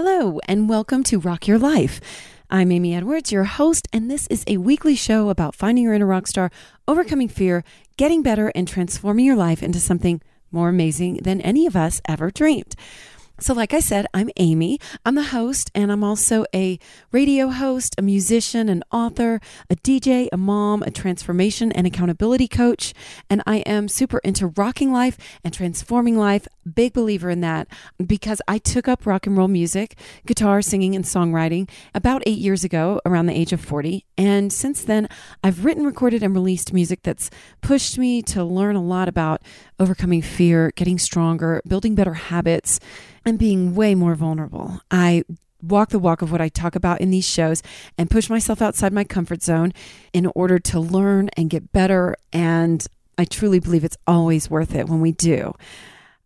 Hello, and welcome to Rock Your Life. I'm Amy Edwards, your host, and this is a weekly show about finding your inner rock star, overcoming fear, getting better, and transforming your life into something more amazing than any of us ever dreamed. So, like I said, I'm Amy. I'm the host, and I'm also a radio host, a musician, an author, a DJ, a mom, a transformation and accountability coach. And I am super into rocking life and transforming life. Big believer in that because I took up rock and roll music, guitar, singing, and songwriting about eight years ago, around the age of 40. And since then, I've written, recorded, and released music that's pushed me to learn a lot about overcoming fear, getting stronger, building better habits and being way more vulnerable. I walk the walk of what I talk about in these shows and push myself outside my comfort zone in order to learn and get better. And I truly believe it's always worth it when we do.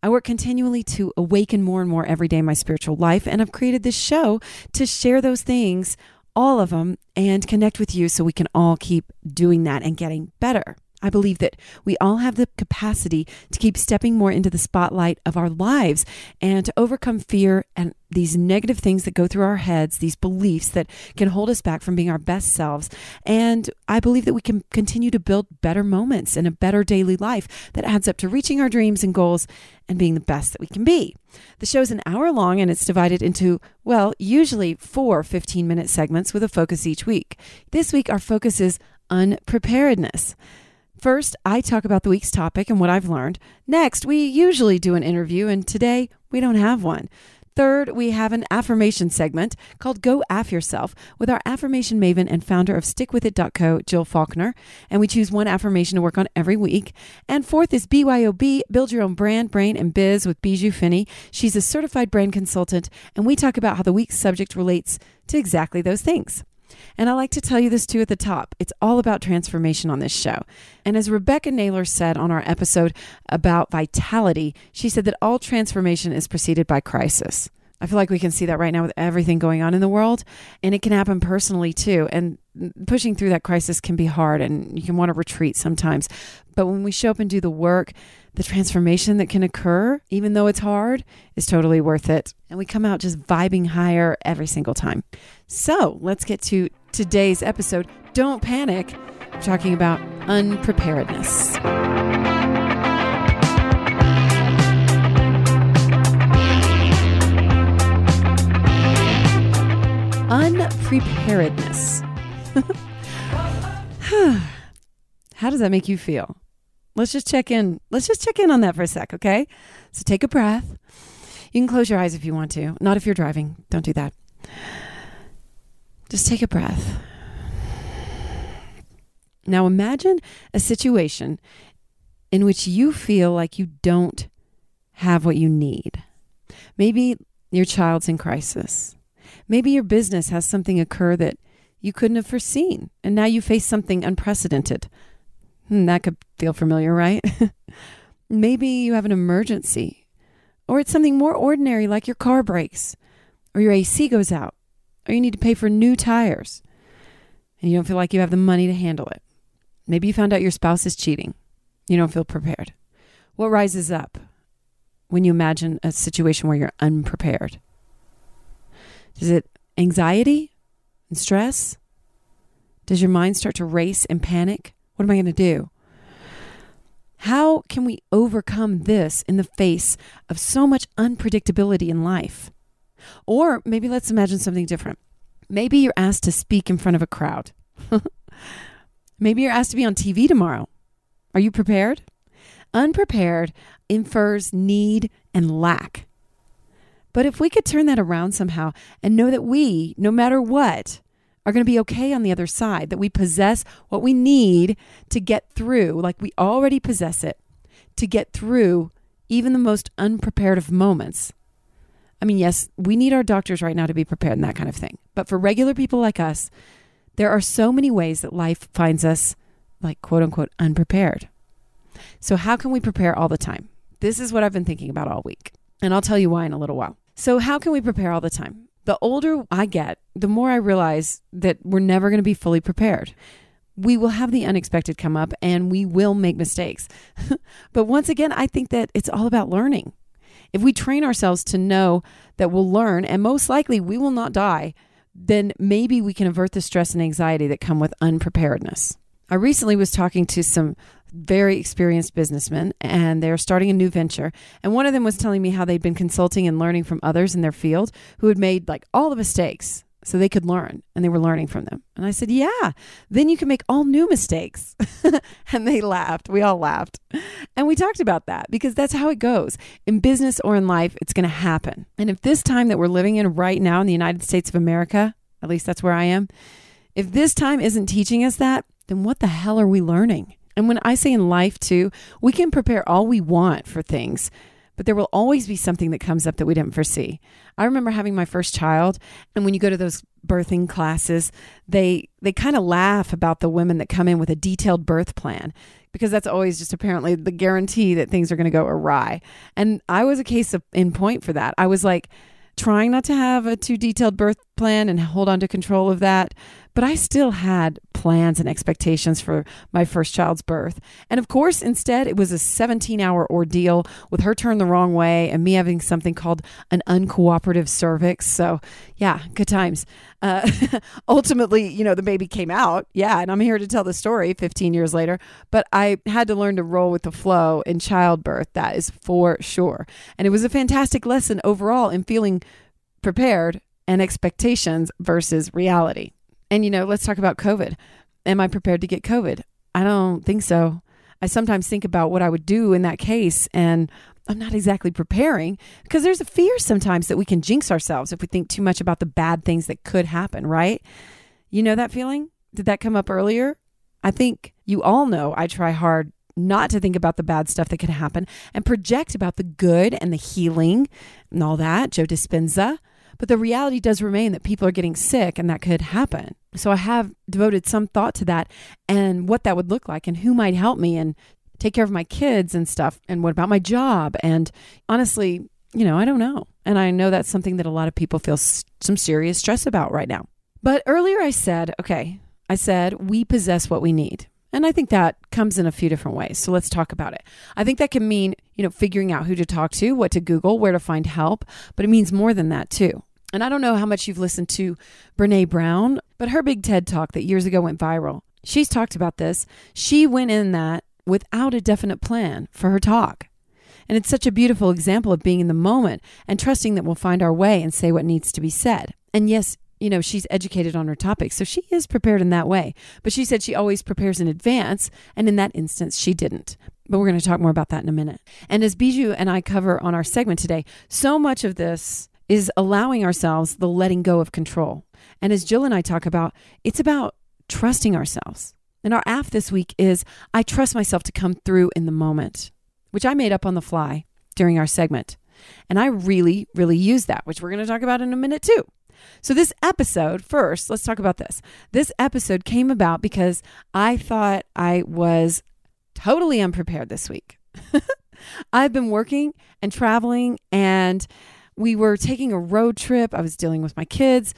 I work continually to awaken more and more every day in my spiritual life, and I've created this show to share those things, all of them, and connect with you so we can all keep doing that and getting better. I believe that we all have the capacity to keep stepping more into the spotlight of our lives and to overcome fear and these negative things that go through our heads, these beliefs that can hold us back from being our best selves. And I believe that we can continue to build better moments and a better daily life that adds up to reaching our dreams and goals and being the best that we can be. The show is an hour long and it's divided into, well, usually four 15 minute segments with a focus each week. This week, our focus is unpreparedness. First, I talk about the week's topic and what I've learned. Next, we usually do an interview, and today we don't have one. Third, we have an affirmation segment called Go Aff Yourself with our affirmation maven and founder of StickWithIt.co, Jill Faulkner. And we choose one affirmation to work on every week. And fourth is BYOB, Build Your Own Brand, Brain, and Biz with Bijou Finney. She's a certified brand consultant, and we talk about how the week's subject relates to exactly those things. And I like to tell you this too at the top. It's all about transformation on this show. And as Rebecca Naylor said on our episode about vitality, she said that all transformation is preceded by crisis. I feel like we can see that right now with everything going on in the world, and it can happen personally too. And pushing through that crisis can be hard, and you can want to retreat sometimes. But when we show up and do the work, the transformation that can occur, even though it's hard, is totally worth it. And we come out just vibing higher every single time. So let's get to today's episode. Don't panic. We're talking about unpreparedness. Unpreparedness. How does that make you feel? Let's just check in. Let's just check in on that for a sec, okay? So take a breath. You can close your eyes if you want to. Not if you're driving. Don't do that. Just take a breath. Now imagine a situation in which you feel like you don't have what you need. Maybe your child's in crisis. Maybe your business has something occur that you couldn't have foreseen, and now you face something unprecedented. Hmm, that could feel familiar, right? Maybe you have an emergency, or it's something more ordinary like your car breaks, or your AC goes out, or you need to pay for new tires, and you don't feel like you have the money to handle it. Maybe you found out your spouse is cheating. You don't feel prepared. What rises up when you imagine a situation where you're unprepared? Is it anxiety and stress? Does your mind start to race and panic? What am I going to do? How can we overcome this in the face of so much unpredictability in life? Or maybe let's imagine something different. Maybe you're asked to speak in front of a crowd. maybe you're asked to be on TV tomorrow. Are you prepared? Unprepared infers need and lack. But if we could turn that around somehow and know that we, no matter what, are going to be okay on the other side, that we possess what we need to get through, like we already possess it, to get through even the most unprepared of moments. I mean, yes, we need our doctors right now to be prepared and that kind of thing. But for regular people like us, there are so many ways that life finds us, like quote unquote, unprepared. So, how can we prepare all the time? This is what I've been thinking about all week. And I'll tell you why in a little while. So, how can we prepare all the time? The older I get, the more I realize that we're never going to be fully prepared. We will have the unexpected come up and we will make mistakes. but once again, I think that it's all about learning. If we train ourselves to know that we'll learn and most likely we will not die, then maybe we can avert the stress and anxiety that come with unpreparedness. I recently was talking to some very experienced businessmen and they're starting a new venture. And one of them was telling me how they'd been consulting and learning from others in their field who had made like all the mistakes so they could learn and they were learning from them. And I said, Yeah, then you can make all new mistakes. and they laughed. We all laughed. And we talked about that because that's how it goes. In business or in life, it's going to happen. And if this time that we're living in right now in the United States of America, at least that's where I am, if this time isn't teaching us that, then what the hell are we learning? And when I say in life too, we can prepare all we want for things, but there will always be something that comes up that we didn't foresee. I remember having my first child, and when you go to those birthing classes, they they kind of laugh about the women that come in with a detailed birth plan because that's always just apparently the guarantee that things are going to go awry. And I was a case of in point for that. I was like trying not to have a too detailed birth plan and hold on to control of that but I still had plans and expectations for my first child's birth. And of course, instead, it was a 17 hour ordeal with her turned the wrong way and me having something called an uncooperative cervix. So, yeah, good times. Uh, ultimately, you know, the baby came out. Yeah. And I'm here to tell the story 15 years later. But I had to learn to roll with the flow in childbirth. That is for sure. And it was a fantastic lesson overall in feeling prepared and expectations versus reality. And, you know, let's talk about COVID. Am I prepared to get COVID? I don't think so. I sometimes think about what I would do in that case, and I'm not exactly preparing because there's a fear sometimes that we can jinx ourselves if we think too much about the bad things that could happen, right? You know that feeling? Did that come up earlier? I think you all know I try hard not to think about the bad stuff that could happen and project about the good and the healing and all that. Joe Dispenza. But the reality does remain that people are getting sick and that could happen. So I have devoted some thought to that and what that would look like and who might help me and take care of my kids and stuff. And what about my job? And honestly, you know, I don't know. And I know that's something that a lot of people feel some serious stress about right now. But earlier I said, okay, I said, we possess what we need. And I think that comes in a few different ways. So let's talk about it. I think that can mean, you know, figuring out who to talk to, what to Google, where to find help, but it means more than that too. And I don't know how much you've listened to Brene Brown, but her big TED talk that years ago went viral, she's talked about this. She went in that without a definite plan for her talk. And it's such a beautiful example of being in the moment and trusting that we'll find our way and say what needs to be said. And yes, you know, she's educated on her topic, so she is prepared in that way. But she said she always prepares in advance, and in that instance, she didn't. But we're going to talk more about that in a minute. And as Bijou and I cover on our segment today, so much of this is allowing ourselves the letting go of control. And as Jill and I talk about, it's about trusting ourselves. And our AF this week is I trust myself to come through in the moment, which I made up on the fly during our segment. And I really, really use that, which we're going to talk about in a minute too. So, this episode, first, let's talk about this. This episode came about because I thought I was totally unprepared this week. I've been working and traveling and we were taking a road trip. I was dealing with my kids.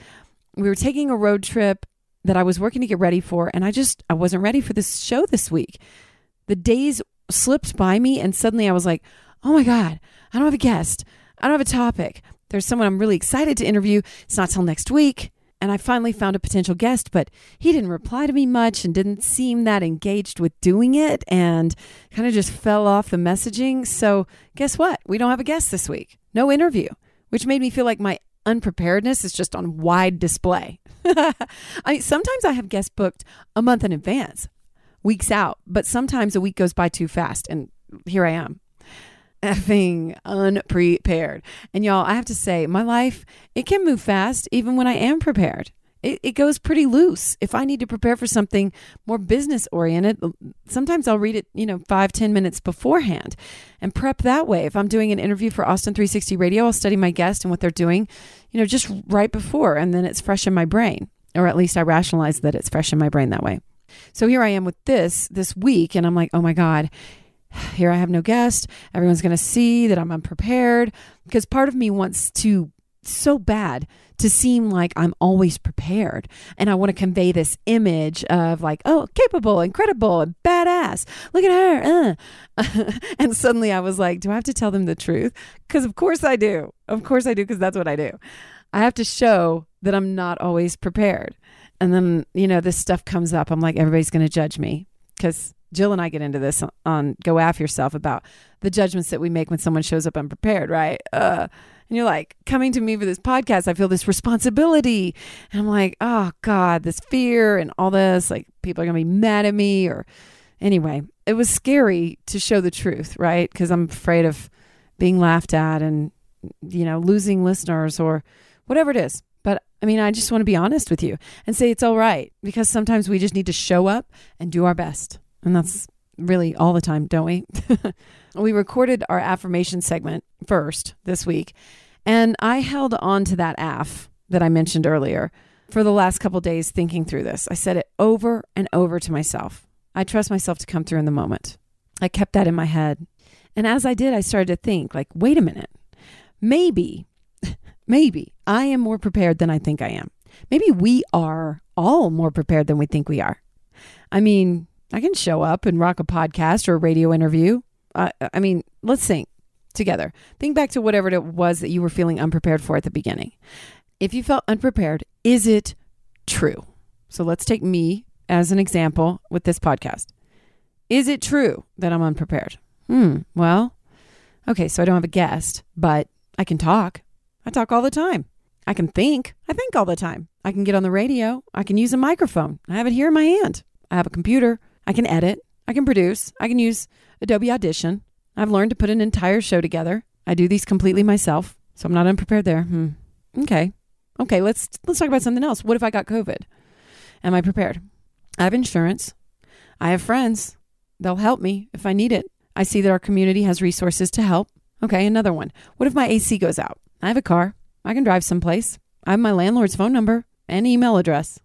We were taking a road trip that I was working to get ready for, and I just I wasn't ready for this show this week. The days slipped by me, and suddenly I was like, "Oh my god, I don't have a guest. I don't have a topic. There's someone I'm really excited to interview. It's not till next week." And I finally found a potential guest, but he didn't reply to me much and didn't seem that engaged with doing it and kind of just fell off the messaging. So, guess what? We don't have a guest this week. No interview which made me feel like my unpreparedness is just on wide display. I sometimes I have guests booked a month in advance, weeks out, but sometimes a week goes by too fast and here I am. Effing unprepared. And y'all, I have to say, my life, it can move fast even when I am prepared it, it goes pretty loose. If I need to prepare for something more business oriented, sometimes I'll read it, you know, five ten minutes beforehand and prep that way. If I'm doing an interview for Austin 360 Radio, I'll study my guest and what they're doing, you know, just right before. And then it's fresh in my brain, or at least I rationalize that it's fresh in my brain that way. So here I am with this this week, and I'm like, oh my God, here I have no guest. Everyone's going to see that I'm unprepared because part of me wants to so bad to seem like I'm always prepared. And I want to convey this image of like, oh, capable, incredible, and badass. Look at her. Uh. and suddenly I was like, do I have to tell them the truth? Because of course I do. Of course I do, because that's what I do. I have to show that I'm not always prepared. And then, you know, this stuff comes up. I'm like, everybody's going to judge me because Jill and I get into this on Go Aff Yourself about the judgments that we make when someone shows up unprepared, right? Uh, and you're like, coming to me for this podcast, I feel this responsibility. And I'm like, oh God, this fear and all this, like people are going to be mad at me. Or anyway, it was scary to show the truth, right? Because I'm afraid of being laughed at and, you know, losing listeners or whatever it is. But I mean, I just want to be honest with you and say it's all right because sometimes we just need to show up and do our best. And that's really all the time, don't we? we recorded our affirmation segment first this week, and I held on to that AF that I mentioned earlier for the last couple days thinking through this. I said it over and over to myself. I trust myself to come through in the moment. I kept that in my head. And as I did, I started to think, like, wait a minute. Maybe, maybe I am more prepared than I think I am. Maybe we are all more prepared than we think we are. I mean, I can show up and rock a podcast or a radio interview. Uh, I mean, let's think together. Think back to whatever it was that you were feeling unprepared for at the beginning. If you felt unprepared, is it true? So let's take me as an example with this podcast. Is it true that I'm unprepared? Hmm, well, okay, so I don't have a guest, but I can talk. I talk all the time. I can think. I think all the time. I can get on the radio. I can use a microphone. I have it here in my hand. I have a computer. I can edit, I can produce, I can use Adobe Audition. I've learned to put an entire show together. I do these completely myself, so I'm not unprepared there. Hmm. Okay. Okay, let's let's talk about something else. What if I got COVID? Am I prepared? I have insurance. I have friends. They'll help me if I need it. I see that our community has resources to help. Okay, another one. What if my AC goes out? I have a car. I can drive someplace. I have my landlord's phone number and email address.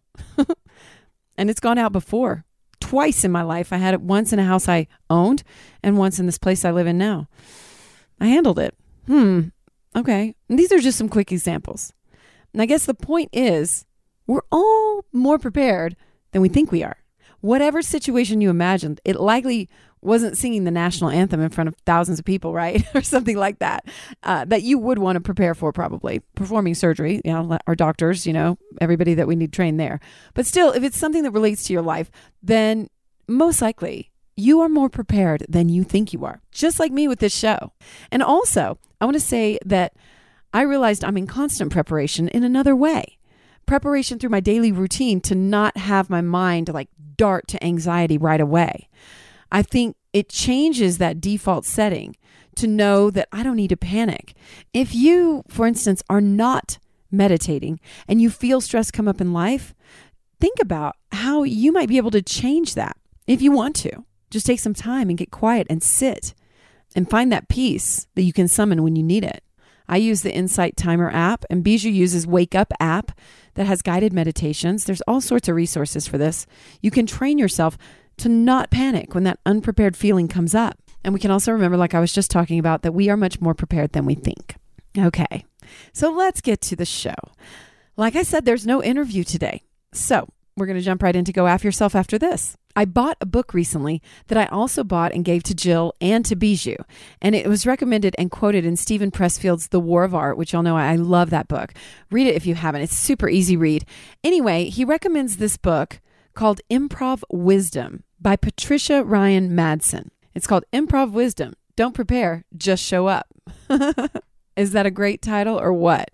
and it's gone out before twice in my life. I had it once in a house I owned and once in this place I live in now. I handled it. Hmm. Okay. And these are just some quick examples. And I guess the point is we're all more prepared than we think we are. Whatever situation you imagined, it likely wasn't singing the national anthem in front of thousands of people, right? or something like that, uh, that you would want to prepare for probably. Performing surgery, you know, our doctors, you know, everybody that we need trained there. But still, if it's something that relates to your life, then most likely you are more prepared than you think you are, just like me with this show. And also, I want to say that I realized I'm in constant preparation in another way. Preparation through my daily routine to not have my mind like dart to anxiety right away. I think it changes that default setting to know that I don't need to panic. If you, for instance, are not meditating and you feel stress come up in life, think about how you might be able to change that if you want to. Just take some time and get quiet and sit and find that peace that you can summon when you need it. I use the Insight Timer app, and Bijou uses Wake Up app that has guided meditations. There's all sorts of resources for this. You can train yourself to not panic when that unprepared feeling comes up. And we can also remember, like I was just talking about, that we are much more prepared than we think. Okay, so let's get to the show. Like I said, there's no interview today. So we're going to jump right into Go Aff Yourself after this. I bought a book recently that I also bought and gave to Jill and to Bijou. And it was recommended and quoted in Steven Pressfield's The War of Art, which y'all know I love that book. Read it if you haven't. It's super easy read. Anyway, he recommends this book called Improv Wisdom by Patricia Ryan Madson. It's called Improv Wisdom. Don't prepare, just show up. Is that a great title or what?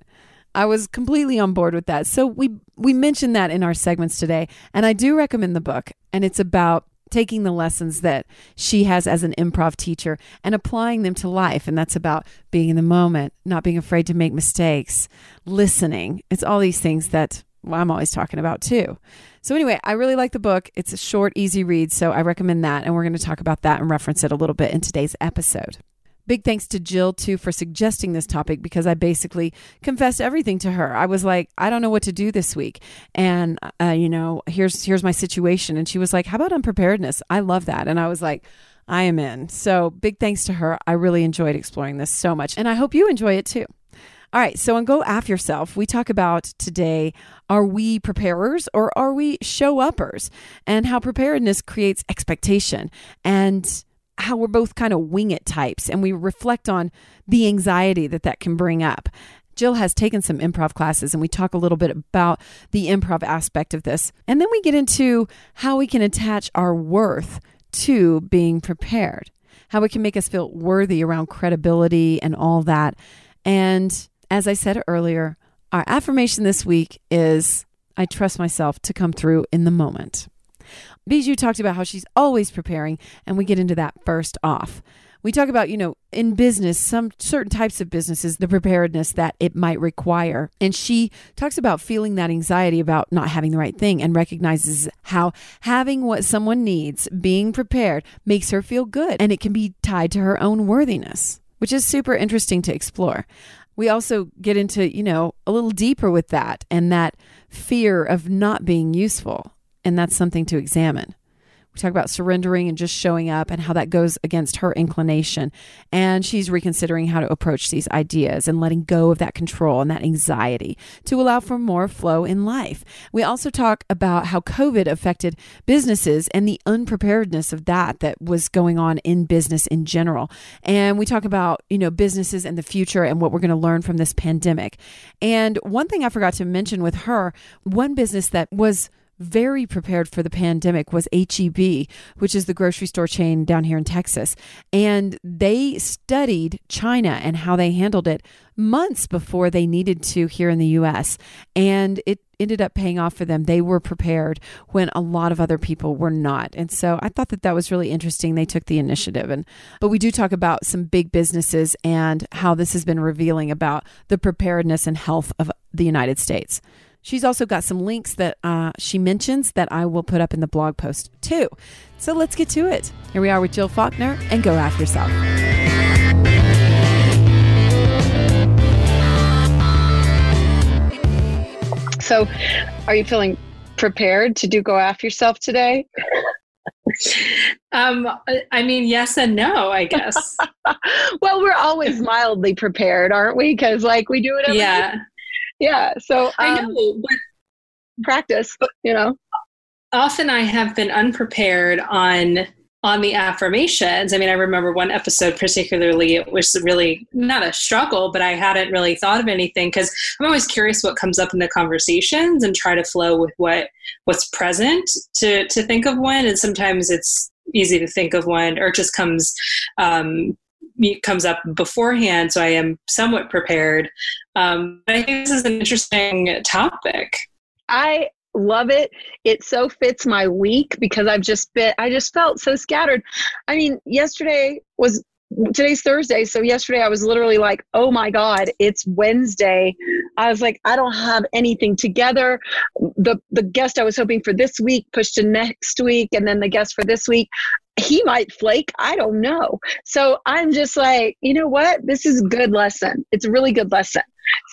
I was completely on board with that. So we we mentioned that in our segments today, and I do recommend the book. And it's about taking the lessons that she has as an improv teacher and applying them to life. And that's about being in the moment, not being afraid to make mistakes, listening. It's all these things that I'm always talking about too. So, anyway, I really like the book. It's a short, easy read. So, I recommend that. And we're going to talk about that and reference it a little bit in today's episode. Big thanks to Jill, too, for suggesting this topic because I basically confessed everything to her. I was like, I don't know what to do this week. And, uh, you know, here's, here's my situation. And she was like, How about unpreparedness? I love that. And I was like, I am in. So, big thanks to her. I really enjoyed exploring this so much. And I hope you enjoy it too. All right, so on Go Aff Yourself, we talk about today are we preparers or are we show uppers? And how preparedness creates expectation and how we're both kind of wing it types and we reflect on the anxiety that that can bring up. Jill has taken some improv classes and we talk a little bit about the improv aspect of this. And then we get into how we can attach our worth to being prepared, how it can make us feel worthy around credibility and all that. And as I said earlier, our affirmation this week is I trust myself to come through in the moment. Bijou talked about how she's always preparing, and we get into that first off. We talk about, you know, in business, some certain types of businesses, the preparedness that it might require. And she talks about feeling that anxiety about not having the right thing and recognizes how having what someone needs, being prepared, makes her feel good. And it can be tied to her own worthiness, which is super interesting to explore we also get into, you know, a little deeper with that and that fear of not being useful. And that's something to examine. We talk about surrendering and just showing up and how that goes against her inclination. And she's reconsidering how to approach these ideas and letting go of that control and that anxiety to allow for more flow in life. We also talk about how COVID affected businesses and the unpreparedness of that that was going on in business in general. And we talk about, you know, businesses and the future and what we're going to learn from this pandemic. And one thing I forgot to mention with her, one business that was very prepared for the pandemic was HEB, which is the grocery store chain down here in Texas. And they studied China and how they handled it months before they needed to here in the US. And it ended up paying off for them. They were prepared when a lot of other people were not. And so I thought that that was really interesting. They took the initiative and but we do talk about some big businesses and how this has been revealing about the preparedness and health of the United States. She's also got some links that uh, she mentions that I will put up in the blog post too. So let's get to it. Here we are with Jill Faulkner and Go Aff Yourself. So, are you feeling prepared to do Go Aff Yourself today? um, I mean, yes and no, I guess. well, we're always mildly prepared, aren't we? Because like we do it every yeah yeah. So um, I know, but practice, you know, often I have been unprepared on on the affirmations. I mean, I remember one episode particularly, it was really not a struggle, but I hadn't really thought of anything because I'm always curious what comes up in the conversations and try to flow with what what's present to to think of one. And sometimes it's easy to think of one or it just comes um, comes up beforehand, so I am somewhat prepared. Um, but I think this is an interesting topic. I love it. It so fits my week because I've just been, I just felt so scattered. I mean, yesterday was today's Thursday. So yesterday I was literally like, oh my God, it's Wednesday. I was like, I don't have anything together. The the guest I was hoping for this week pushed to next week, and then the guest for this week. He might flake. I don't know. So I'm just like, you know what? This is a good lesson. It's a really good lesson.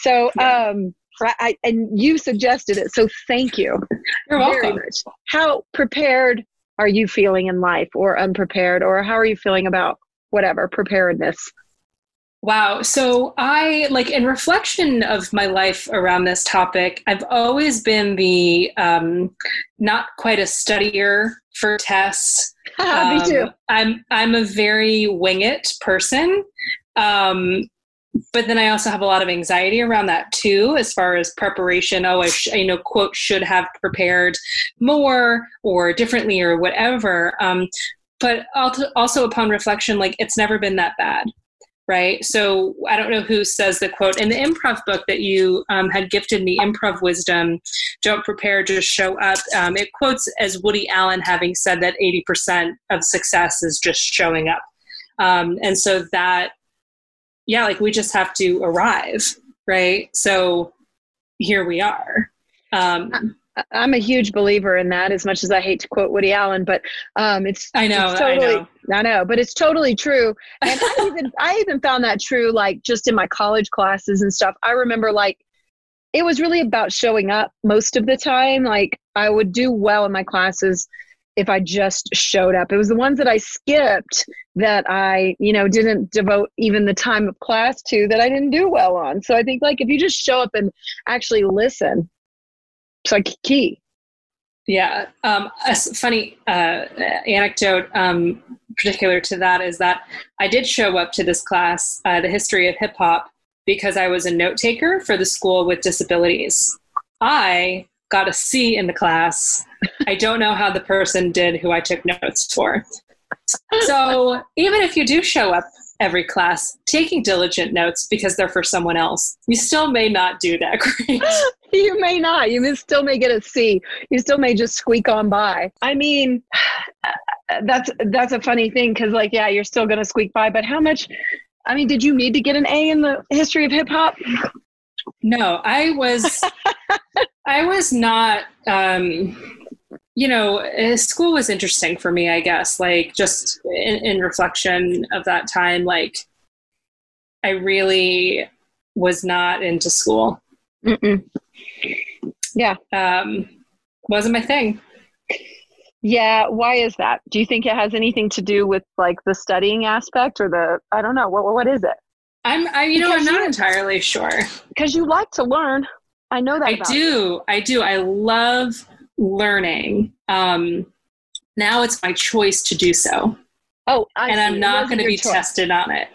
So um I, and you suggested it. So thank you. You're welcome. How prepared are you feeling in life or unprepared or how are you feeling about whatever preparedness Wow. So I like in reflection of my life around this topic, I've always been the um, not quite a studier for tests. um, Me too. I'm I'm a very wing it person. Um, but then I also have a lot of anxiety around that too, as far as preparation. Oh, I, sh- you know, quote, should have prepared more or differently or whatever. Um, but also upon reflection like it's never been that bad right? So i don't know who says the quote in the improv book that you um, had gifted me improv wisdom don't prepare just show up um, it quotes as woody allen having said that 80% of success is just showing up. Um, and so that yeah like we just have to arrive right? So here we are. Um, I'm a huge believer in that. As much as I hate to quote Woody Allen, but um, it's I know it's totally I know. I know, but it's totally true. And I even I even found that true like just in my college classes and stuff. I remember like it was really about showing up most of the time. Like I would do well in my classes if I just showed up. It was the ones that I skipped that I, you know, didn't devote even the time of class to that I didn't do well on. So I think like if you just show up and actually listen, it's like key. Yeah. Um, a funny uh, anecdote um, particular to that is that I did show up to this class, uh, the history of hip hop, because I was a note taker for the school with disabilities. I got a C in the class. I don't know how the person did who I took notes for. So even if you do show up every class taking diligent notes because they're for someone else, you still may not do that great. you may not. You may still may get a C. You still may just squeak on by. I mean, that's that's a funny thing because like yeah, you're still gonna squeak by. But how much? I mean, did you need to get an A in the history of hip hop? No, I was I was not um you know, eh, school was interesting for me, I guess. Like just in, in reflection of that time, like I really was not into school. Mm-mm. Yeah. Um, wasn't my thing. Yeah, why is that? Do you think it has anything to do with like the studying aspect or the I don't know, what what is it? I'm I you know, I'm not entirely sure. Because you like to learn. I know that. I do. You. I do. I love learning. Um now it's my choice to do so. Oh, I and see. I'm not going to be choice. tested on it.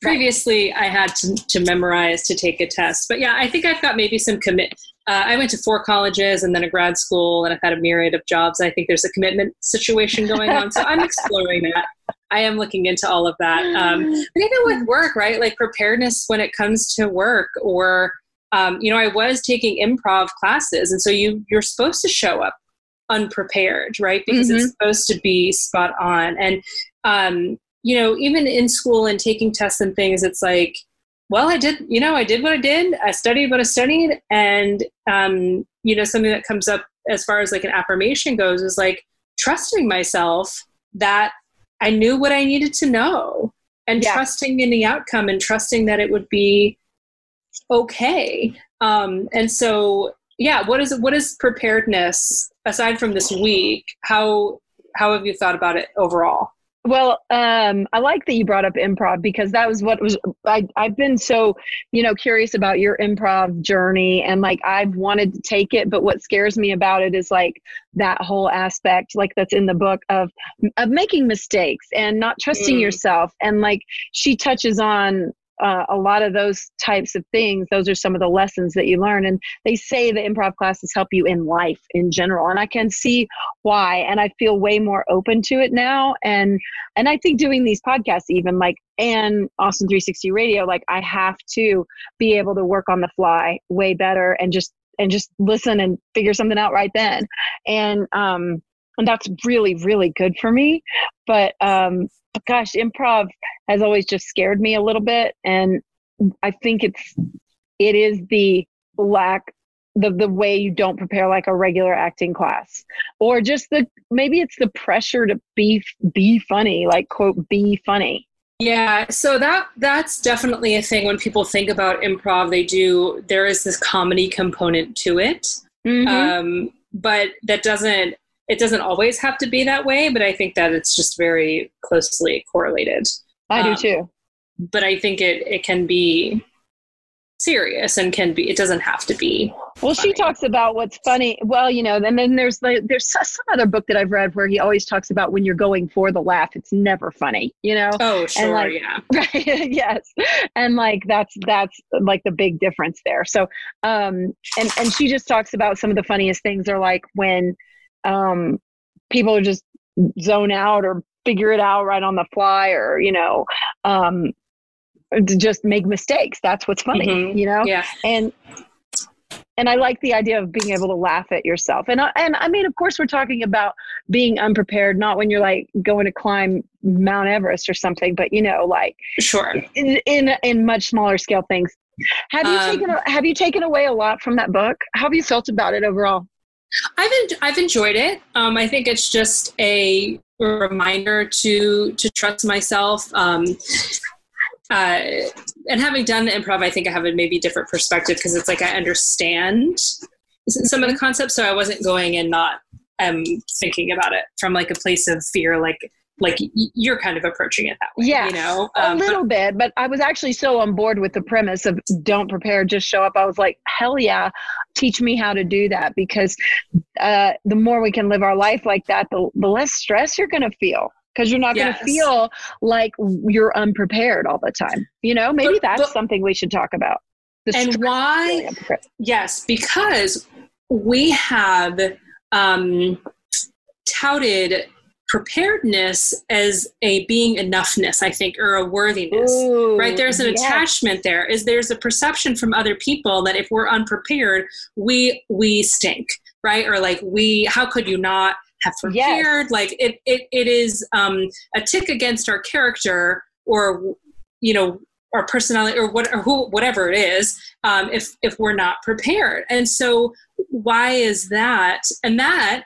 Previously, right. I had to, to memorize to take a test, but yeah, I think I've got maybe some commit uh, I went to four colleges and then a grad school, and I've had a myriad of jobs. I think there's a commitment situation going on, so I'm exploring that. I am looking into all of that. Um, but even with work, right? Like preparedness when it comes to work, or um, you know, I was taking improv classes, and so you you're supposed to show up unprepared, right? Because mm-hmm. it's supposed to be spot on. And um, you know, even in school and taking tests and things, it's like well, I did, you know, I did what I did. I studied what I studied. And, um, you know, something that comes up as far as like an affirmation goes is like trusting myself that I knew what I needed to know and yeah. trusting in the outcome and trusting that it would be okay. Um, and so, yeah, what is what is preparedness aside from this week? How how have you thought about it overall? Well, um, I like that you brought up improv because that was what was I, I've been so, you know, curious about your improv journey and like I've wanted to take it, but what scares me about it is like that whole aspect, like that's in the book of of making mistakes and not trusting mm. yourself. And like she touches on uh, a lot of those types of things those are some of the lessons that you learn. And they say the improv classes help you in life in general. And i can see why. And i feel way more open to it now. And and i think doing these podcasts even like and austin 360 radio like i have to be able to work on the fly way better and just and just listen and figure something out right then. And um and that's really really good for me. But um gosh, improv has always just scared me a little bit. And I think it's, it is the lack the the way you don't prepare like a regular acting class or just the maybe it's the pressure to be be funny like quote be funny yeah so that that's definitely a thing when people think about improv they do there is this comedy component to it mm-hmm. um, but that doesn't it doesn't always have to be that way, but I think that it's just very closely correlated. I um, do too. But I think it, it can be serious and can be it doesn't have to be well funny. she talks about what's funny well you know and then there's like there's some other book that i've read where he always talks about when you're going for the laugh it's never funny you know oh sure like, yeah right yes and like that's that's like the big difference there so um and and she just talks about some of the funniest things are like when um, people just zone out or figure it out right on the fly or you know um, just make mistakes that's what's funny mm-hmm. you know yeah and and I like the idea of being able to laugh at yourself. And I, and I mean, of course, we're talking about being unprepared, not when you're like going to climb Mount Everest or something, but you know, like sure in in, in much smaller scale things. Have you um, taken Have you taken away a lot from that book? How have you felt about it overall? I've en- I've enjoyed it. Um, I think it's just a reminder to to trust myself. Um, uh, and having done the improv, I think I have a maybe different perspective because it's like I understand some of the concepts, so I wasn't going in not am thinking about it from like a place of fear, like like you're kind of approaching it that way. Yeah, you know, um, a little but, bit. But I was actually so on board with the premise of don't prepare, just show up. I was like, hell yeah, teach me how to do that because uh, the more we can live our life like that, the, the less stress you're going to feel because you're not yes. going to feel like you're unprepared all the time. You know, maybe but, that's but, something we should talk about. and why? Yes, because we have um, touted preparedness as a being enoughness i think or a worthiness Ooh, right there's an yes. attachment there. Is there's a perception from other people that if we're unprepared we we stink right? Or like we how could you not have prepared? Yes. like it, it it is um a tick against our character or you know our personality or what or who whatever it is um if if we're not prepared. And so why is that? And that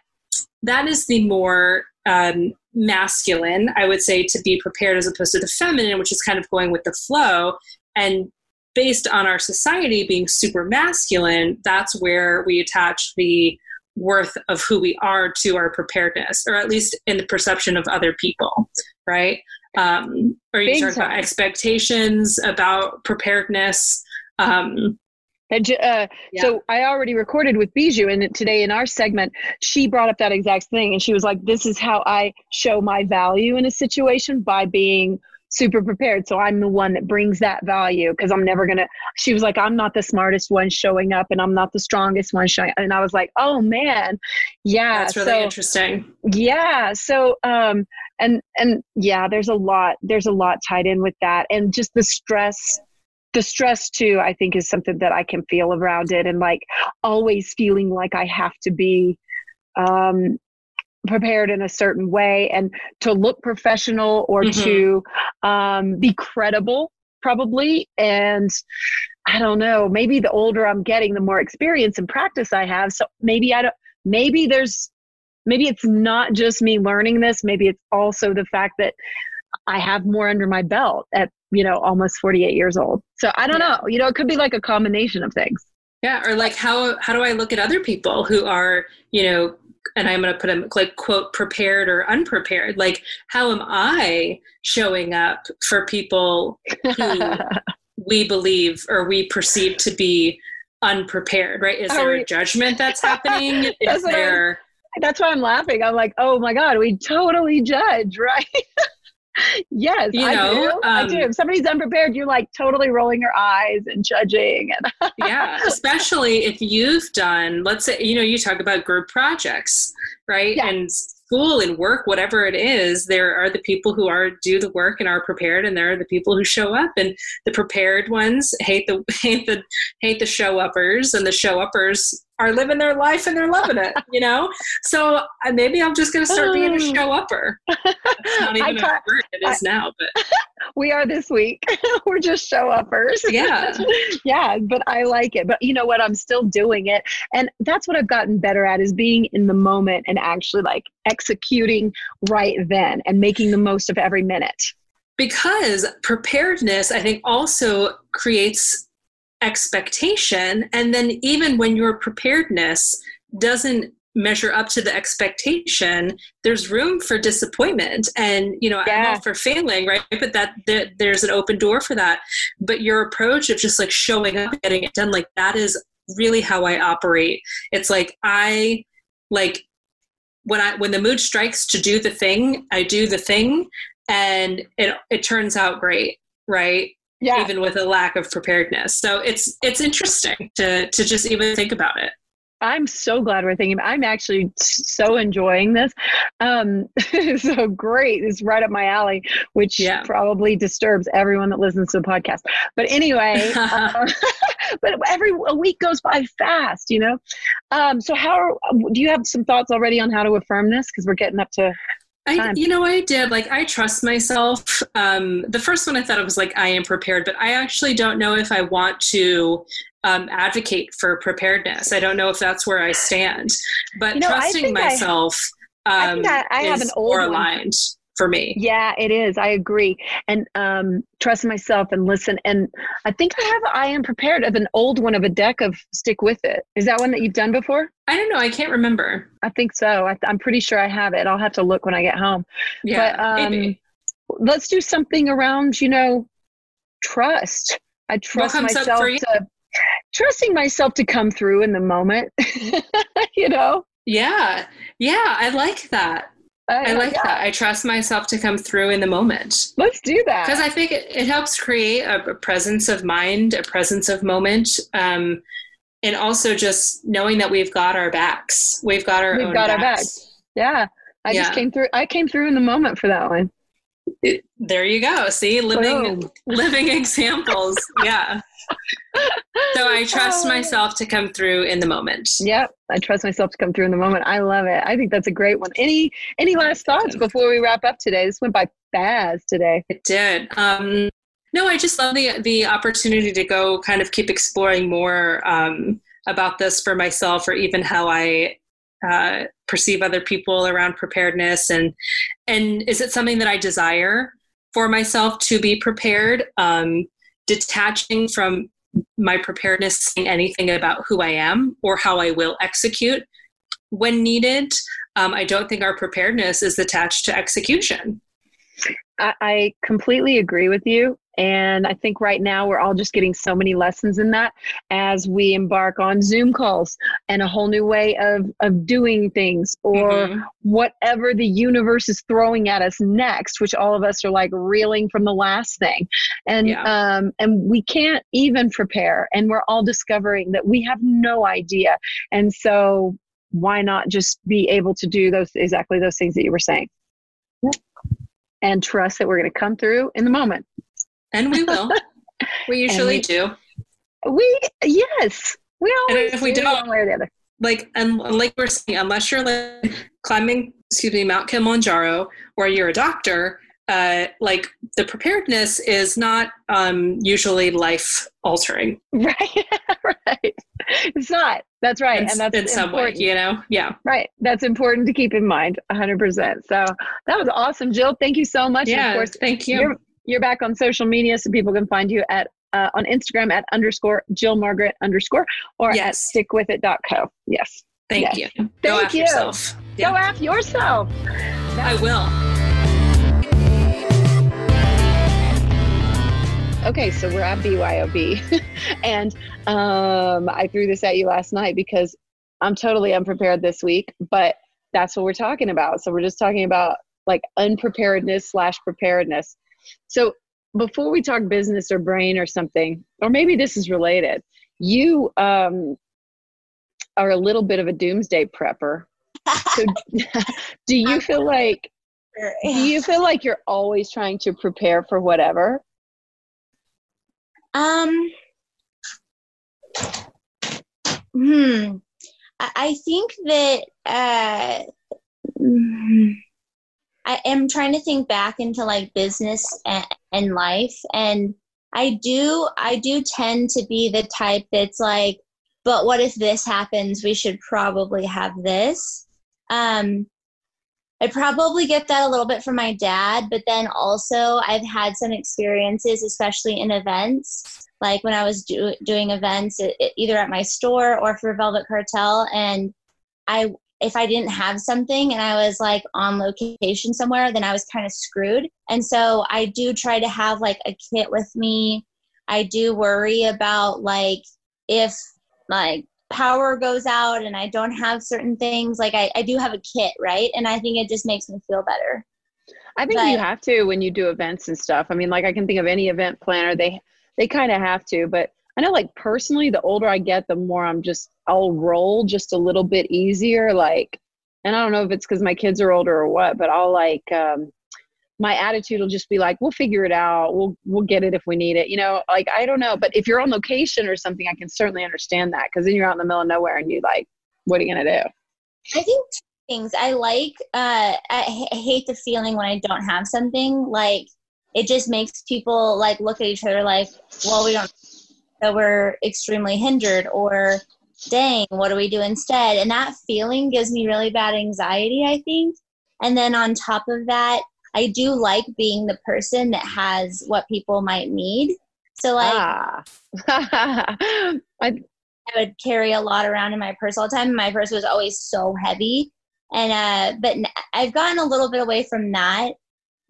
that is the more um, masculine, I would say, to be prepared as opposed to the feminine, which is kind of going with the flow. And based on our society being super masculine, that's where we attach the worth of who we are to our preparedness, or at least in the perception of other people, right? Um, or you talk about expectations about preparedness. Um, uh, yeah. So I already recorded with Bijou, and today in our segment, she brought up that exact thing, and she was like, "This is how I show my value in a situation by being." super prepared so i'm the one that brings that value because i'm never gonna she was like i'm not the smartest one showing up and i'm not the strongest one showing and i was like oh man yeah that's really so, interesting yeah so um and and yeah there's a lot there's a lot tied in with that and just the stress the stress too i think is something that i can feel around it and like always feeling like i have to be um prepared in a certain way and to look professional or mm-hmm. to um, be credible probably and i don't know maybe the older i'm getting the more experience and practice i have so maybe i don't maybe there's maybe it's not just me learning this maybe it's also the fact that I have more under my belt at, you know, almost 48 years old. So I don't yeah. know, you know, it could be like a combination of things. Yeah. Or like, how, how do I look at other people who are, you know, and I'm going to put them like quote prepared or unprepared. Like, how am I showing up for people who we believe or we perceive to be unprepared? Right? Is oh, there a judgment that's happening? Is there? that's why I'm laughing. I'm like, oh my god, we totally judge, right? Yes, you I know, do. Um, I do. If somebody's unprepared, you're like totally rolling your eyes and judging. And yeah, especially if you've done, let's say, you know, you talk about group projects, right? Yeah. And school and work, whatever it is, there are the people who are do the work and are prepared, and there are the people who show up. And the prepared ones hate the hate the hate the show uppers, and the show uppers are living their life and they're loving it, you know? So uh, maybe I'm just going to start being a oh. show upper. It's not even a word. It is I, now, but we are this week. We're just show uppers. Yeah. yeah. But I like it. But you know what? I'm still doing it. And that's what I've gotten better at is being in the moment and actually like executing right then and making the most of every minute. Because preparedness, I think, also creates expectation and then even when your preparedness doesn't measure up to the expectation there's room for disappointment. And you know yeah. i'm all for failing right but that, that there's an open door for that. But your approach of just like showing up getting it done like that is really how i operate. It's like i like when i when the mood strikes to do the thing i do the thing and it it turns out great right yeah. even with a lack of preparedness. So it's it's interesting to to just even think about it. I'm so glad we're thinking. I'm actually so enjoying this. Um, so great. It's right up my alley, which yeah. probably disturbs everyone that listens to the podcast. But anyway, uh, but every a week goes by fast, you know. Um, so how are, do you have some thoughts already on how to affirm this? Because we're getting up to I, you know, I did. Like, I trust myself. Um, the first one I thought it was like, I am prepared, but I actually don't know if I want to um, advocate for preparedness. I don't know if that's where I stand. But you know, trusting myself I, um, I, I have an old aligned. For me. Yeah, it is. I agree. And um, trust myself and listen. And I think I have I am prepared of an old one of a deck of stick with it. Is that one that you've done before? I don't know. I can't remember. I think so. I, am pretty sure I have it. I'll have to look when I get home. Yeah, but, um, maybe. Let's do something around, you know, trust. I trust myself to trusting myself to come through in the moment. you know? Yeah. Yeah, I like that. Uh, I like yeah. that. I trust myself to come through in the moment. Let's do that. Because I think it, it, helps create a, a, presence of mind, a presence of moment. Um, and also just knowing that we've got our backs. We've got our we've got backs. our backs. Yeah. I yeah. just came through I came through in the moment for that one. It, there you go. See, living Boom. living examples. yeah. So I trust oh. myself to come through in the moment. Yep, I trust myself to come through in the moment. I love it. I think that's a great one. Any any last thoughts before we wrap up today? This went by fast today. It did. Um, no, I just love the the opportunity to go kind of keep exploring more um, about this for myself, or even how I uh, perceive other people around preparedness? And and is it something that i desire for myself to be prepared? Um, detaching from my preparedness saying anything about who i am or how i will execute when needed um, i don't think our preparedness is attached to execution I completely agree with you. And I think right now we're all just getting so many lessons in that as we embark on Zoom calls and a whole new way of, of doing things or mm-hmm. whatever the universe is throwing at us next, which all of us are like reeling from the last thing. And yeah. um, and we can't even prepare. And we're all discovering that we have no idea. And so why not just be able to do those exactly those things that you were saying? And trust that we're going to come through in the moment and we will. we usually we, do. We yes, we always. And if we do, don't, one way or the other. Like and like we're saying, unless you're like climbing, excuse me, Mount Kilimanjaro, or you're a doctor, uh, like the preparedness is not um, usually life altering. Right, right. It's not. That's right, in, and that's in some way, you know. Yeah, right. That's important to keep in mind, 100. percent So that was awesome, Jill. Thank you so much. Yeah, of course, thank you you're back on social media so people can find you at uh, on Instagram at underscore Jill Margaret underscore or yes. at stickwithit.co. Yes. Thank yes. you. Thank Go you. yourself. Yeah. Go Aff yourself. I will. Okay, so we're at BYOB. and um, I threw this at you last night because I'm totally unprepared this week, but that's what we're talking about. So we're just talking about like unpreparedness slash preparedness. So before we talk business or brain or something, or maybe this is related, you um, are a little bit of a doomsday prepper. So do you feel like do you feel like you're always trying to prepare for whatever? Um hmm. I think that uh I am trying to think back into like business and, and life and I do I do tend to be the type that's like but what if this happens? We should probably have this. Um I probably get that a little bit from my dad but then also I've had some experiences especially in events like when I was do, doing events either at my store or for Velvet Cartel and I if I didn't have something and I was like on location somewhere, then I was kind of screwed. And so I do try to have like a kit with me. I do worry about like if like power goes out and I don't have certain things, like I, I do have a kit, right? And I think it just makes me feel better. I think but, you have to when you do events and stuff. I mean, like I can think of any event planner, they they kind of have to, but I know like personally, the older I get, the more I'm just, I'll roll just a little bit easier. Like, and I don't know if it's because my kids are older or what, but I'll like, um, my attitude will just be like, we'll figure it out. We'll, we'll get it if we need it. You know, like, I don't know. But if you're on location or something, I can certainly understand that because then you're out in the middle of nowhere and you like, what are you to do? I think things I like, uh, I, hate the feeling when I don't have something like, it just makes people like look at each other like, well, we don't that we're extremely hindered or dang, what do we do instead? And that feeling gives me really bad anxiety, I think. And then on top of that, I do like being the person that has what people might need. So like ah. I, I would carry a lot around in my purse all the time. My purse was always so heavy. And uh but I've gotten a little bit away from that.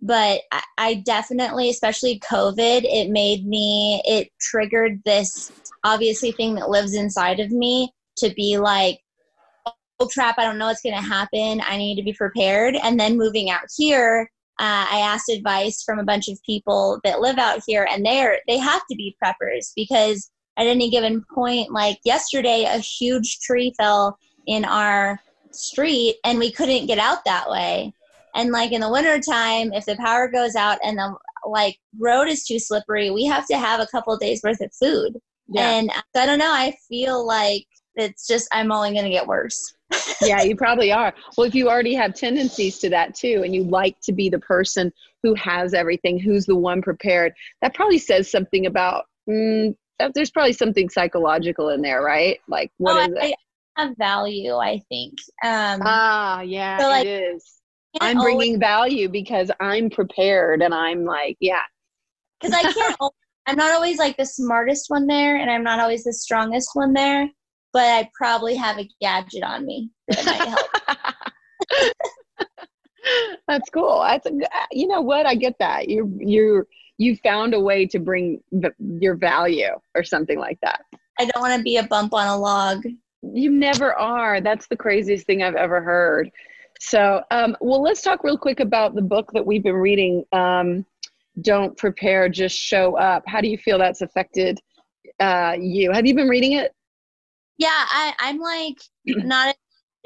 But I, I definitely, especially COVID, it made me it triggered this obviously thing that lives inside of me to be like, oh crap, I don't know what's gonna happen. I need to be prepared. And then moving out here, uh, I asked advice from a bunch of people that live out here, and they're they have to be preppers because at any given point, like yesterday, a huge tree fell in our street, and we couldn't get out that way. And like in the wintertime, if the power goes out and the like road is too slippery, we have to have a couple days worth of food. Yeah. And I don't know. I feel like it's just I'm only going to get worse. Yeah, you probably are. Well, if you already have tendencies to that too, and you like to be the person who has everything, who's the one prepared, that probably says something about. Mm, there's probably something psychological in there, right? Like what oh, is I, it? I have value, I think. Um, ah, yeah, so like, it is. I'm bringing always, value because I'm prepared, and I'm like, yeah. Because I can't. I'm not always like the smartest one there, and I'm not always the strongest one there but I probably have a gadget on me that might help. That's cool. That's a, you know what I get that you you you found a way to bring v- your value or something like that. I don't want to be a bump on a log. You never are. That's the craziest thing I've ever heard. So, um, well, let's talk real quick about the book that we've been reading. Um, don't prepare, just show up. How do you feel that's affected uh, you? Have you been reading it? Yeah, I, I'm like not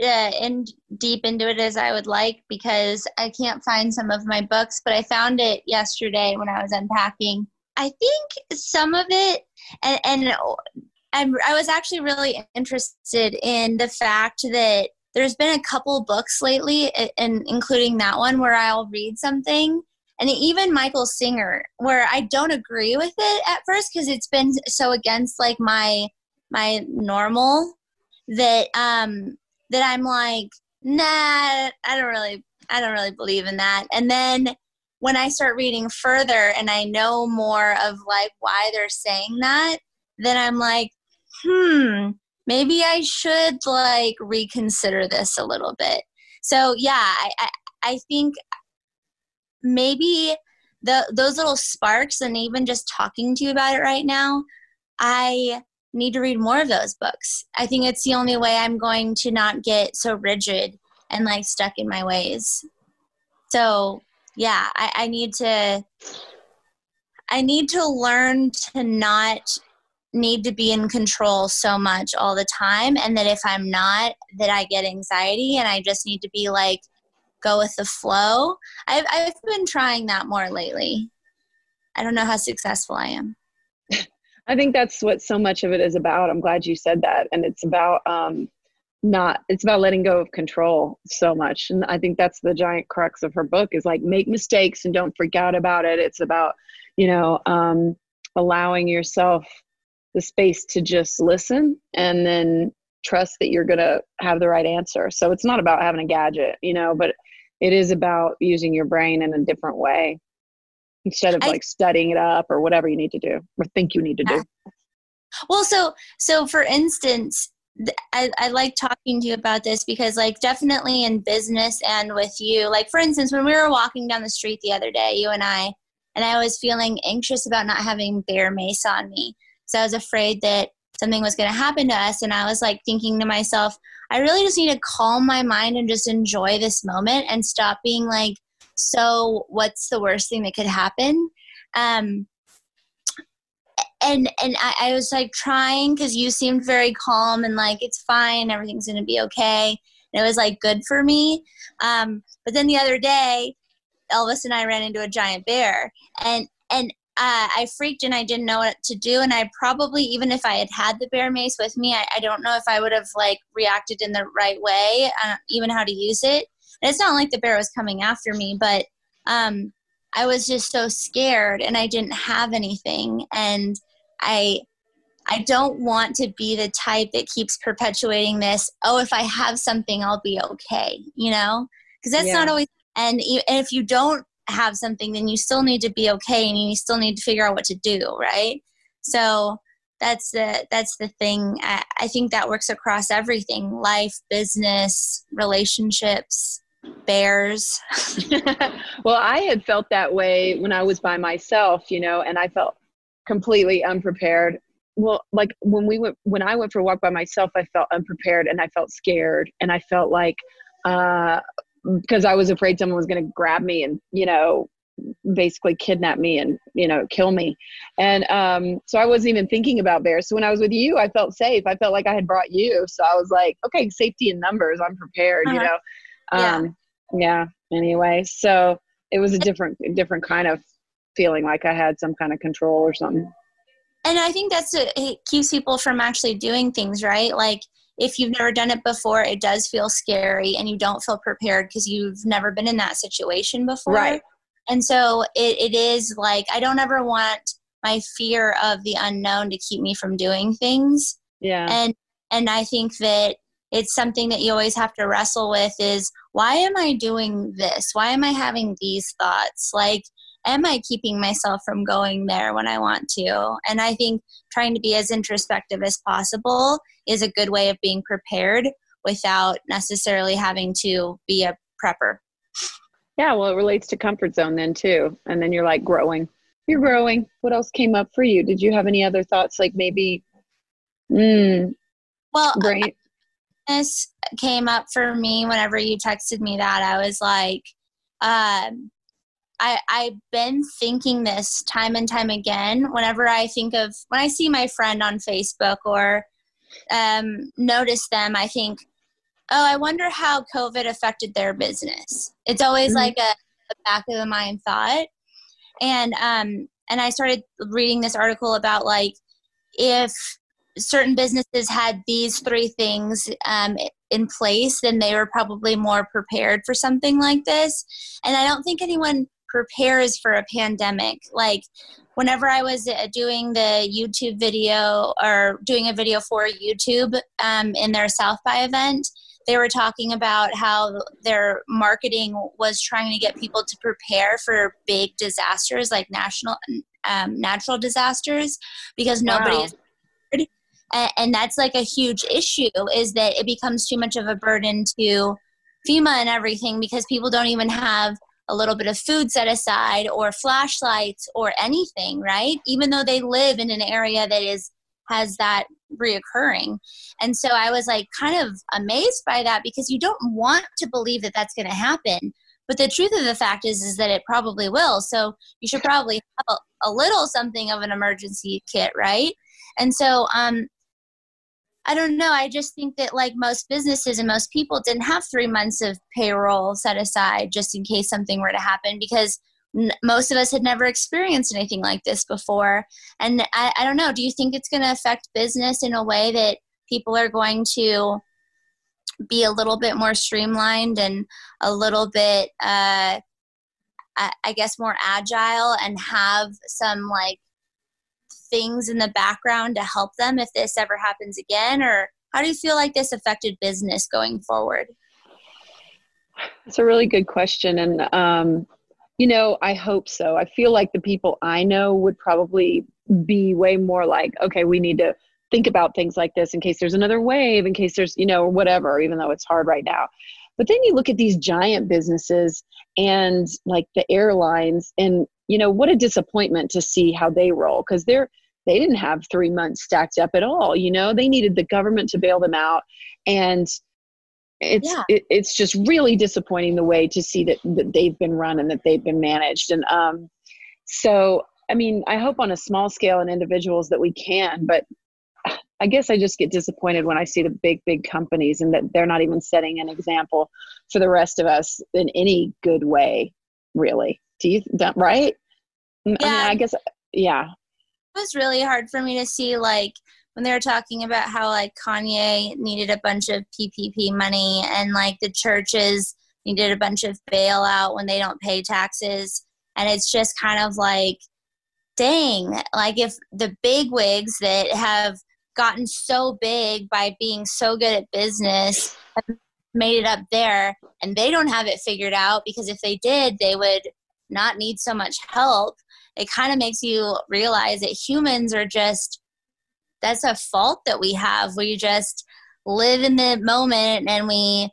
uh, in deep into it as I would like because I can't find some of my books, but I found it yesterday when I was unpacking. I think some of it, and, and I'm, I was actually really interested in the fact that there's been a couple books lately, and including that one, where I'll read something, and even Michael Singer, where I don't agree with it at first because it's been so against like my my normal that um that I'm like, nah, I don't really I don't really believe in that. And then when I start reading further and I know more of like why they're saying that, then I'm like, hmm, maybe I should like reconsider this a little bit. So yeah, I I, I think maybe the those little sparks and even just talking to you about it right now, I need to read more of those books. I think it's the only way I'm going to not get so rigid and like stuck in my ways. So yeah, I, I need to I need to learn to not need to be in control so much all the time and that if I'm not that I get anxiety and I just need to be like go with the flow. I've I've been trying that more lately. I don't know how successful I am. I think that's what so much of it is about. I'm glad you said that. And it's about um, not, it's about letting go of control so much. And I think that's the giant crux of her book is like make mistakes and don't freak out about it. It's about, you know, um, allowing yourself the space to just listen and then trust that you're going to have the right answer. So it's not about having a gadget, you know, but it is about using your brain in a different way instead of I, like studying it up or whatever you need to do or think you need to do. Well, so so for instance, I, I like talking to you about this because like definitely in business and with you, like for instance, when we were walking down the street the other day, you and I, and I was feeling anxious about not having bear mace on me. So I was afraid that something was going to happen to us. And I was like thinking to myself, I really just need to calm my mind and just enjoy this moment and stop being like so what's the worst thing that could happen um and and I, I was like trying because you seemed very calm and like it's fine everything's gonna be okay and it was like good for me um but then the other day elvis and i ran into a giant bear and and uh, I freaked and I didn't know what to do. And I probably, even if I had had the bear mace with me, I, I don't know if I would have like reacted in the right way, uh, even how to use it. And it's not like the bear was coming after me, but um, I was just so scared and I didn't have anything. And I, I don't want to be the type that keeps perpetuating this. Oh, if I have something, I'll be okay. You know, because that's yeah. not always. And if you don't have something, then you still need to be okay and you still need to figure out what to do, right? So that's the that's the thing. I, I think that works across everything: life, business, relationships, bears. well, I had felt that way when I was by myself, you know, and I felt completely unprepared. Well, like when we went when I went for a walk by myself, I felt unprepared and I felt scared and I felt like uh because I was afraid someone was going to grab me and, you know, basically kidnap me and you know kill me and um so i wasn't even thinking about bears so when i was with you i felt safe i felt like i had brought you so i was like okay safety in numbers i'm prepared uh-huh. you know um yeah. yeah anyway so it was a different different kind of feeling like i had some kind of control or something and i think that's a, it keeps people from actually doing things right like if you've never done it before, it does feel scary and you don't feel prepared because you've never been in that situation before. Right. And so it, it is like, I don't ever want my fear of the unknown to keep me from doing things. Yeah. And, and I think that it's something that you always have to wrestle with is why am I doing this? Why am I having these thoughts? Like, am I keeping myself from going there when I want to? And I think trying to be as introspective as possible is a good way of being prepared without necessarily having to be a prepper. Yeah, well, it relates to comfort zone then too. And then you're like growing. You're growing. What else came up for you? Did you have any other thoughts like maybe mm, well, great. This came up for me whenever you texted me that. I was like, um, I, I've been thinking this time and time again whenever I think of when I see my friend on Facebook or um, notice them, I think, oh, I wonder how COVID affected their business. It's always mm-hmm. like a, a, back of the mind thought. And um, and I started reading this article about like if certain businesses had these three things um, in place, then they were probably more prepared for something like this. And I don't think anyone prepares for a pandemic. Like whenever I was uh, doing the YouTube video or doing a video for YouTube um, in their South by event, they were talking about how their marketing was trying to get people to prepare for big disasters like national um, natural disasters because nobody wow. is and that's like a huge issue is that it becomes too much of a burden to FEMA and everything because people don't even have a little bit of food set aside or flashlights or anything, right? Even though they live in an area that is has that reoccurring. And so I was like kind of amazed by that because you don't want to believe that that's going to happen. But the truth of the fact is, is that it probably will. So you should probably have a, a little something of an emergency kit, right? And so um, I don't know. I just think that like most businesses and most people didn't have three months of payroll set aside just in case something were to happen because n- most of us had never experienced anything like this before. And I, I don't know. Do you think it's going to affect business in a way that people are going to be a little bit more streamlined and a little bit, uh, I, I guess, more agile and have some like things in the background to help them if this ever happens again? Or how do you feel like this affected business going forward? It's a really good question. And, um, you know, I hope so. I feel like the people I know would probably be way more like, okay, we need to think about things like this in case there's another wave, in case there's, you know, whatever, even though it's hard right now. But then you look at these giant businesses and like the airlines, and, you know, what a disappointment to see how they roll because they're, they didn't have three months stacked up at all you know they needed the government to bail them out and it's yeah. it, it's just really disappointing the way to see that, that they've been run and that they've been managed and um so i mean i hope on a small scale and individuals that we can but i guess i just get disappointed when i see the big big companies and that they're not even setting an example for the rest of us in any good way really do you right yeah. i mean i guess yeah It was really hard for me to see like when they were talking about how like Kanye needed a bunch of PPP money and like the churches needed a bunch of bailout when they don't pay taxes. And it's just kind of like, dang, like if the big wigs that have gotten so big by being so good at business have made it up there and they don't have it figured out because if they did, they would not need so much help it kind of makes you realize that humans are just that's a fault that we have. We just live in the moment and we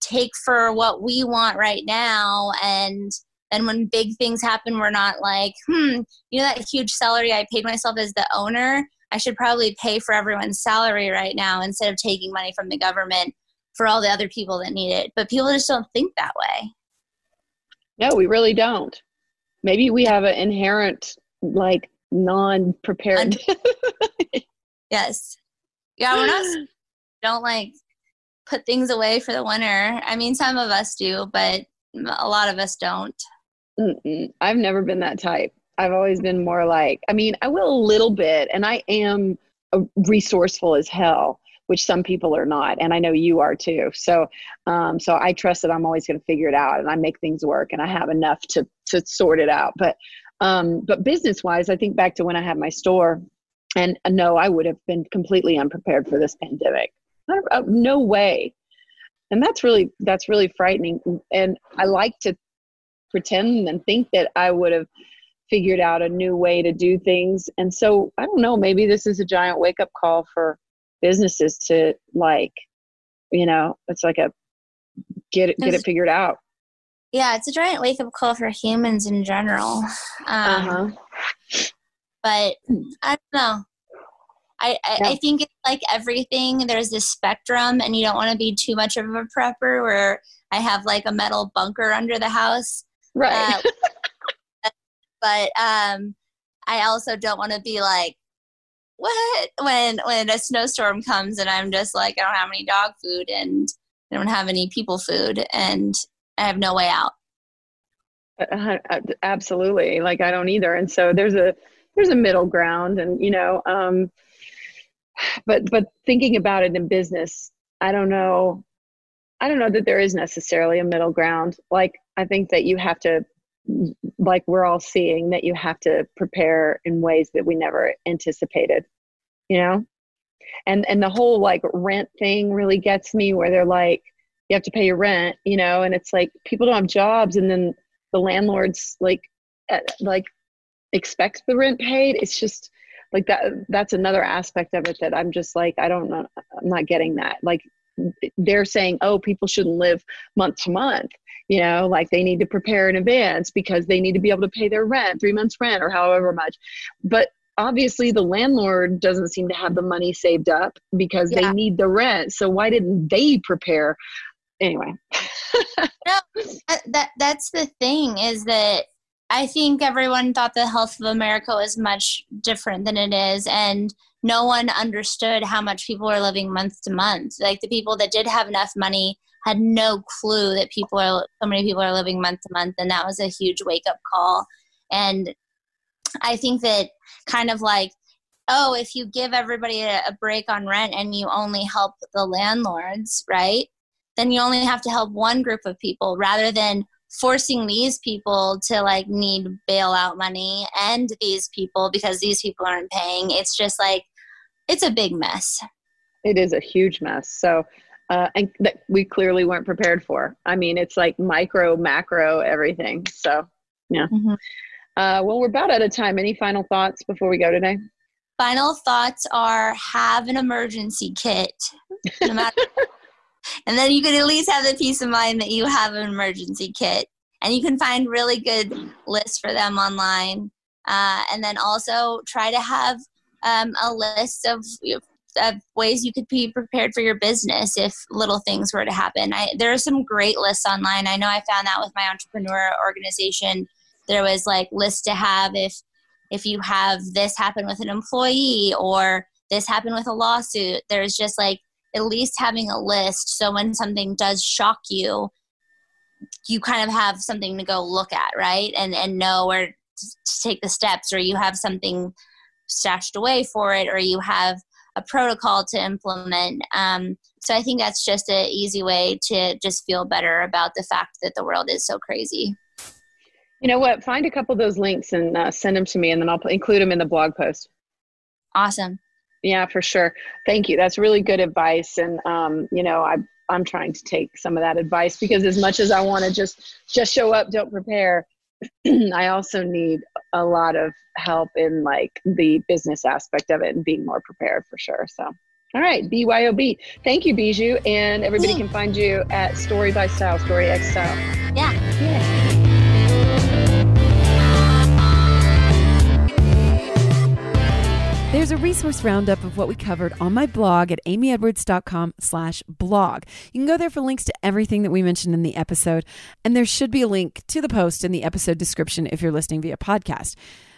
take for what we want right now and then when big things happen we're not like hmm you know that huge salary i paid myself as the owner? I should probably pay for everyone's salary right now instead of taking money from the government for all the other people that need it. But people just don't think that way no we really don't. Maybe we have an inherent like non-prepared. Yes. Yeah we're not don't like put things away for the winter. I mean some of us do but a lot of us don't. Mm-mm. I've never been that type. I've always been more like, I mean, I will a little bit, and I am uh, resourceful as hell, which some people are not, and I know you are too. So, um, so I trust that I'm always going to figure it out, and I make things work, and I have enough to to sort it out. But, um, but business wise, I think back to when I had my store, and no, I would have been completely unprepared for this pandemic. Uh, no way and that's really that's really frightening and i like to pretend and think that I would have figured out a new way to do things. And so I don't know, maybe this is a giant wake up call for businesses to like, you know, it's like a get it get it figured out. Yeah, it's a giant wake up call for humans in general. Um, uh-huh. But I don't know. I, I, yeah. I, think it's like everything. There's this spectrum, and you don't want to be too much of a prepper where I have like a metal bunker under the house Right. Uh, but um, I also don't want to be like, what when when a snowstorm comes and I'm just like I don't have any dog food and I don't have any people food and I have no way out. Uh, absolutely, like I don't either. And so there's a there's a middle ground, and you know, um, but but thinking about it in business, I don't know. I don't know that there is necessarily a middle ground. Like I think that you have to, like we're all seeing, that you have to prepare in ways that we never anticipated, you know? And and the whole like rent thing really gets me where they're like, you have to pay your rent, you know, and it's like people don't have jobs and then the landlords like eh, like expect the rent paid. It's just like that that's another aspect of it that I'm just like I don't know I'm not getting that. Like they're saying, oh, people shouldn't live month to month you know like they need to prepare in advance because they need to be able to pay their rent three months rent or however much. But obviously the landlord doesn't seem to have the money saved up because yeah. they need the rent. So why didn't they prepare? Anyway. No that, that that's the thing is that i think everyone thought the health of america was much different than it is and no one understood how much people are living month to month. Like the people that did have enough money had no clue that people are so many people are living month to month and that was a huge wake up call. And i think that kind of like oh if you give everybody a, break on rent and you only help the landlords right then you only have to help one group of people rather than forcing these people to like need bailout money and these people because these people aren't paying. It's just like it's a big mess. It is a huge mess. So uh, and that we clearly weren't prepared for. I mean, it's like micro, macro, everything. So, yeah. Mm-hmm. Uh, well, we're about out of time. Any final thoughts before we go today? Final thoughts are have an emergency kit. No matter, and then you can at least have the peace of mind that you have an emergency kit. And you can find really good lists for them online. Uh, and then also try to have um, a list of of ways you could be prepared for your business if little things were to happen. I, there are some great lists online. I know I found that with my entrepreneur organization. There was like lists to have if if you have this happen with an employee or this happen with a lawsuit. There's just like at least having a list so when something does shock you, you kind of have something to go look at, right? And and know where to take the steps, or you have something stashed away for it, or you have a protocol to implement. Um, so I think that's just an easy way to just feel better about the fact that the world is so crazy. You know what? Find a couple of those links and uh, send them to me, and then I'll include them in the blog post. Awesome. Yeah, for sure. Thank you. That's really good advice, and um, you know, I I'm trying to take some of that advice because as much as I want to just just show up, don't prepare. I also need a lot of help in like the business aspect of it and being more prepared for sure. So, all right, BYOB. Thank you, Bijou. And everybody can find you at Story by Style, Story X Style. Yeah. Yeah. There's a resource roundup of what we covered on my blog at amyedwards.com slash blog. You can go there for links to everything that we mentioned in the episode, and there should be a link to the post in the episode description if you're listening via podcast.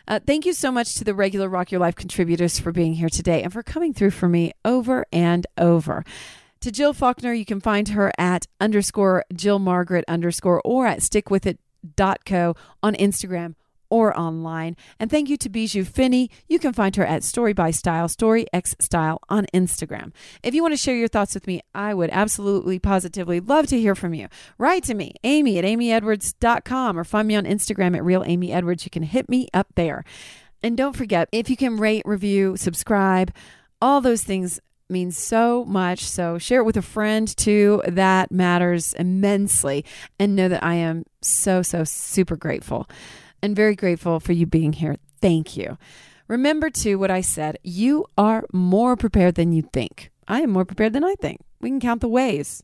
Uh, thank you so much to the regular Rock Your Life contributors for being here today and for coming through for me over and over. To Jill Faulkner, you can find her at underscore Jill Margaret underscore or at stickwithit.co on Instagram or online. And thank you to Bijou Finney. You can find her at Story by Style, Story X Style on Instagram. If you want to share your thoughts with me, I would absolutely, positively love to hear from you. Write to me, Amy at amyedwards.com, or find me on Instagram at Real Amy Edwards. You can hit me up there. And don't forget, if you can rate, review, subscribe, all those things means so much. So share it with a friend too. That matters immensely. And know that I am so, so super grateful and very grateful for you being here. Thank you. Remember, too, what I said you are more prepared than you think. I am more prepared than I think. We can count the ways.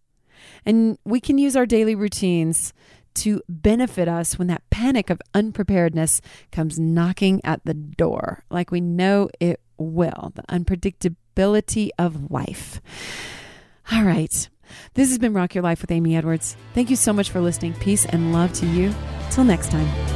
And we can use our daily routines to benefit us when that panic of unpreparedness comes knocking at the door, like we know it will, the unpredictability of life. All right. This has been Rock Your Life with Amy Edwards. Thank you so much for listening. Peace and love to you. Till next time.